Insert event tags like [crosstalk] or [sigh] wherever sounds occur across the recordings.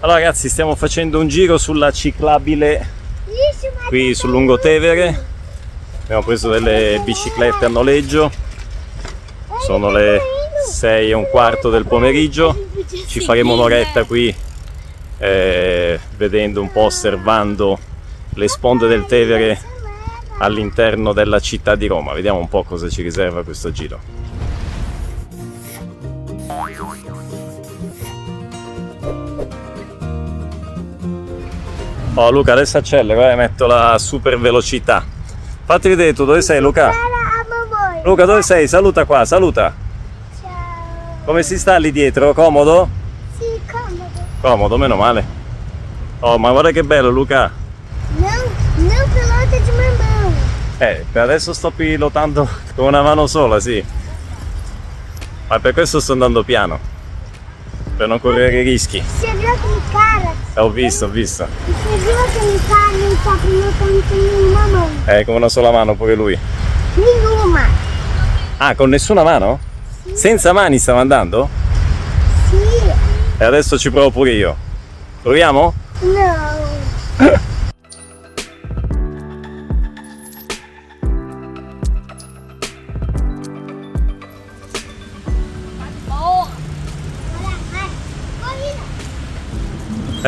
Allora ragazzi stiamo facendo un giro sulla ciclabile qui sul Lungotevere. Abbiamo preso delle biciclette a noleggio. Sono le 6 e un quarto del pomeriggio. Ci faremo un'oretta qui eh, vedendo un po', osservando le sponde del Tevere all'interno della città di Roma. Vediamo un po' cosa ci riserva questo giro. Oh Luca, adesso accelero e metto la super velocità. Fatti vedere tu, dove sei Luca? Luca, dove sei? Saluta qua, saluta. Ciao. Come si sta lì dietro? Comodo? Sì, comodo. Comodo, meno male. Oh, ma guarda che bello Luca. Não, não pilota de mamão. Eh, per adesso sto pilotando con una mano sola, sì. Ma per questo sto andando piano. Per non correre rischi. Viu aquele cara? Eh, Ho visto, ho visto. Viu aquele cara? Ele tá pilotando com nenhuma mão. Eh, con una sola mano pure lui. Nenhuma. Ah, con nessuna mano? Senza mani stava andando? Sim. E adesso ci provo pure io. Proviamo? Não. [laughs]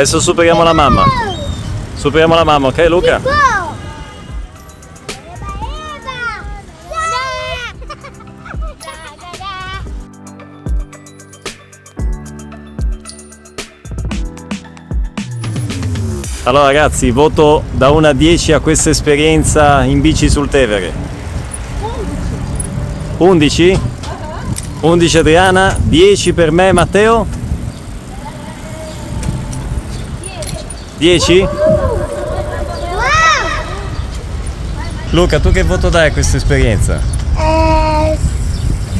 Adesso superiamo la mamma. Superiamo la mamma, ok Luca? Allora ragazzi, voto da 1 a 10 a questa esperienza in bici sul Tevere. 11? 11 Adriana, 10 per me Matteo? 10? Uau! Luca, tu che voto dai a questa esperienza? É.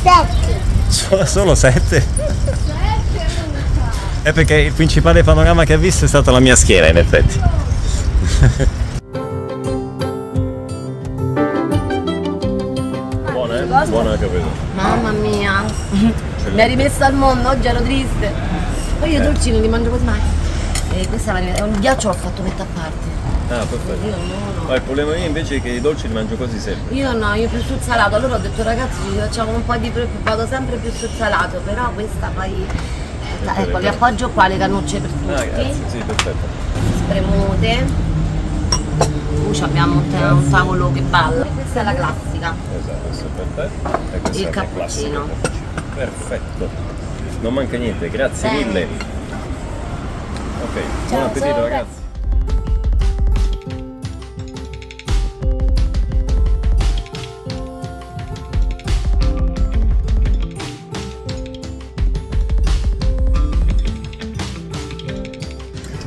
Sete. [laughs] Solo, solo 7? È perché il principale panorama che ha visto è stata la mia schiera in effetti. Buona, eh? Buona capito. Mamma mia, [laughs] mi ha rimessa al mondo, oggi ero triste. Poi io i dolci non li mangio quasi mai. E questa è un ghiaccio l'ho fatto metà a parte. Ah, perfetto. Io no, Ma il problema mio invece è che i dolci li mangio quasi sempre. Io no, io più sul salato. Allora ho detto ragazzi ci facciamo un po' di pre- vado sempre più sul salato, però questa poi. Ecco, vi appoggio qua le cannucce per tutti. Ah, grazie, sì, perfetto. Spremute. Uh, abbiamo un, un tavolo che balla. Questa è la classica. Esatto, questo è per te. E questo Il è cappuccino. Perfetto. Non manca niente, grazie Bene. mille. Ok, buon appetito ragazzi.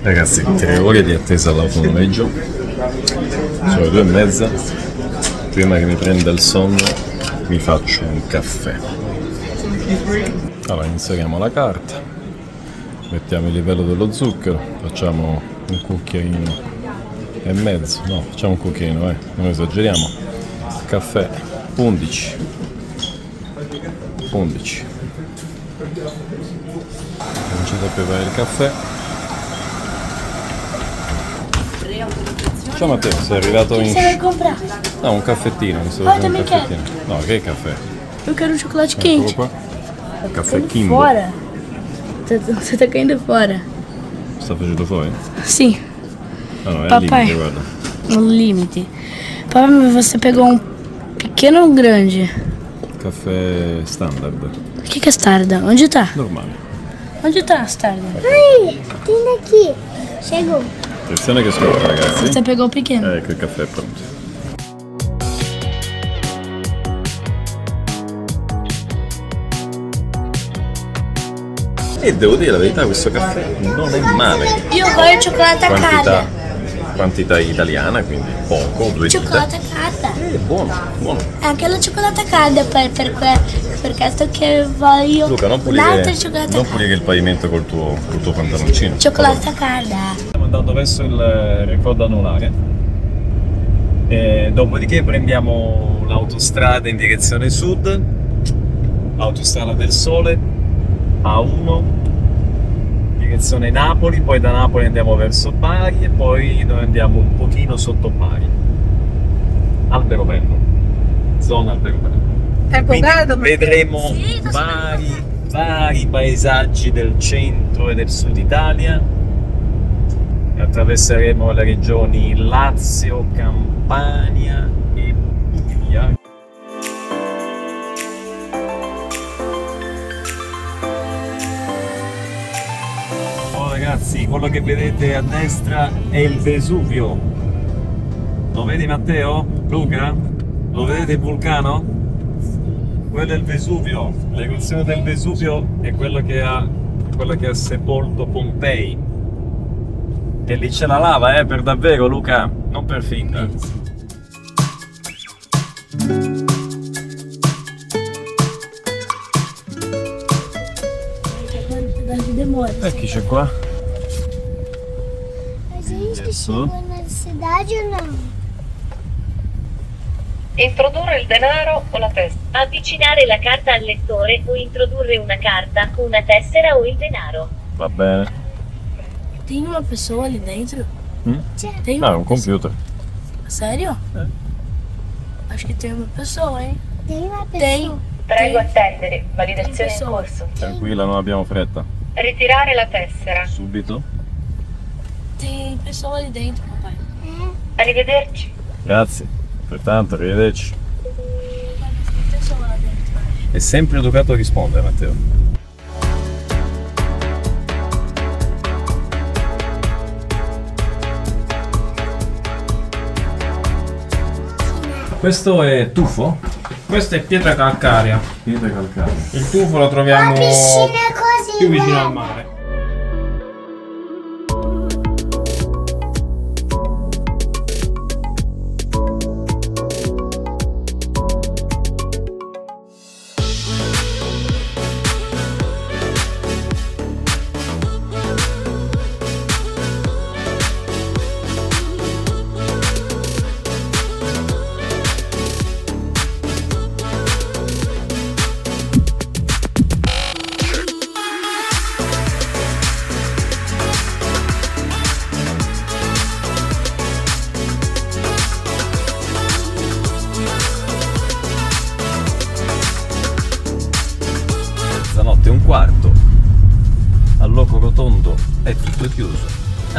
Ragazzi, tre ore di attesa alla fonoleggio, sono le due e mezza, prima che mi prenda il sonno mi faccio un caffè. Allora inseriamo la carta, mettiamo il livello dello zucchero, facciamo un cucchiaino e mezzo, no, facciamo un cucchiaino, eh, non esageriamo. Caffè 11. 11. Cominciate a preparare il caffè. Ciao Matteo, sei arrivato in... Vai comprar? No, un caffettino, mi Ah, facendo un também quero. caffettino. No, che caffè? Eu quero um chocolate quente. Caffè Kimbo. Fora. Tá- Você tá caindo fora. Sta facendo fuori? Sim, No, no, è al Papai. limite, guarda. no limite. Papai, mas você pegou um pequeno ou um grande? Caffè standard, O que, que é Starda? Onde tá? normale. Onde tá a Starda? Ai, tem aqui. Chegou. Attenzione che scorre ragazzi. Você pegou o pequeno. Ecco il caffè è pronto. E devo dire la verità, questo caffè non è male. Io voglio cioccolata Quantità, quantità italiana, quindi poco, due dita. Cioccolata calda. È buono, buono. Anche la cioccolata calda per, per, que- per questo che voglio Luca, non pulire, non calda. pulire il pavimento col tuo, col tuo pantaloncino. Cioccolata calda. Stiamo andando verso il record anulare. E dopodiché prendiamo l'autostrada in direzione sud, autostrada del sole, A1, direzione Napoli, poi da Napoli andiamo verso Bari e poi noi andiamo un pochino sotto Bari. Albero bello, zona albero bello. Tempo perché- vedremo Sì, vari, vari paesaggi del centro e del sud Italia. Attraverseremo le regioni Lazio, Campania ragazzi, quello che vedete a destra è il Vesuvio. Lo vedi Matteo? Luca? Lo vedete il vulcano? Quello è il Vesuvio. L'eruzione del Vesuvio è quello che ha, quello che ha sepolto Pompei. E lì c'è la lava, eh, per davvero Luca, non per finta. E chi c'è qua? Na cidade ou não? Introdurre il denaro o la testa. Avvicinare la carta al lettore o introdurre una carta, una tessera o il denaro. Va bene. Tem uma pessoa ali dentro? Hm? Tem No, è uma un computer. Sério? Acho que tem uma pessoa, hein? Tem uma pessoa. Tem. Prego Tem. attendere, validazione in corso. Tranquilla, non abbiamo fretta. Ritirare la tessera. Subito. Tem pessoa ali dentro, papai. Arrivederci. Grazie. Pertanto, arrivederci. È sempre educato a rispondere, Matteo. Questo è tufo? Questa è pietra calcarea. Pietra calcarea. Il tufo lo troviamo più vicino al mare.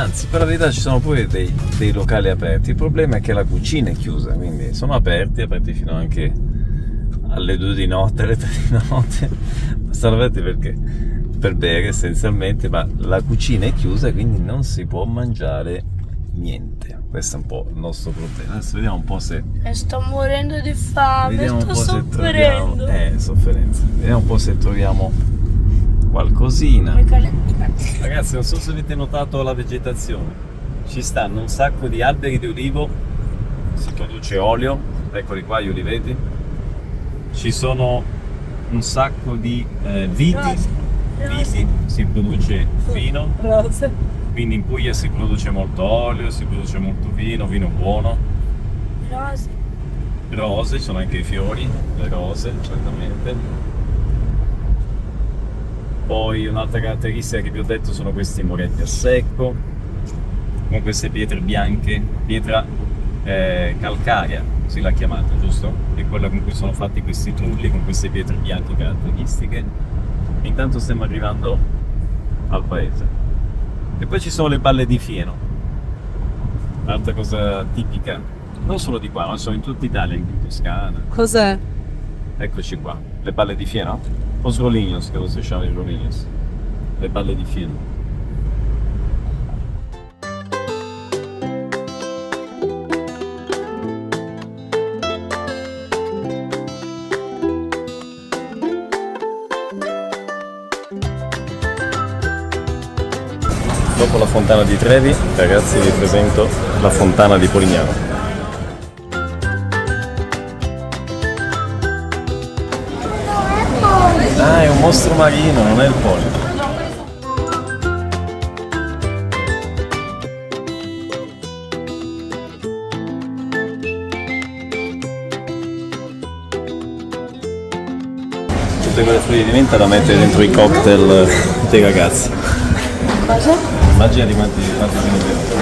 Anzi, per la verità ci sono pure dei, dei locali aperti. Il problema è che la cucina è chiusa, quindi sono aperti, aperti fino anche alle 2 di notte, alle 3 di notte. Ma aperti perché? Per bere essenzialmente, ma la cucina è chiusa, quindi non si può mangiare niente. Questo è un po' il nostro problema. Adesso vediamo un po' se Eu estou morrendo de fame, Vediamo un estou po' se troviamo. Eh, sofferenza. Vediamo un po' se troviamo qualcosina. Ragazzi, non so se avete notato la vegetazione. Ci stanno un sacco di alberi di olivo, si produce olio, eccoli qua gli oliveti. Ci sono un sacco di eh, viti, viti, si produce vino. Quindi in Puglia si produce molto olio, si produce molto vino, vino buono. Nossa, Rose, ci sono anche i fiori, le rose, certamente. Poi un'altra caratteristica che vi ho detto sono questi muretti a secco, con queste pietre bianche, pietra eh, calcarea, si l'ha chiamata, giusto? È quella con cui sono fatti questi trulli, con queste pietre bianche caratteristiche. Intanto stiamo arrivando al paese. E poi ci sono le balle di fieno, altra cosa tipica, non solo di qua, ma sono in tutta Italia, anche in Toscana. Cos'è? Eccoci qua, le balle di fieno. Os rolinhos, credo si chiamano i rolinhos. Le balle di fieno. Dopo la fontana di Trevi, ragazzi vi presento la fontana di Polignano. Ah, è un mostro marino, non è il polipo. Tutte quelle foglie di menta da mettere dentro i cocktail dei ragazzi. Cosa? Immagina di quanti, quanti se ne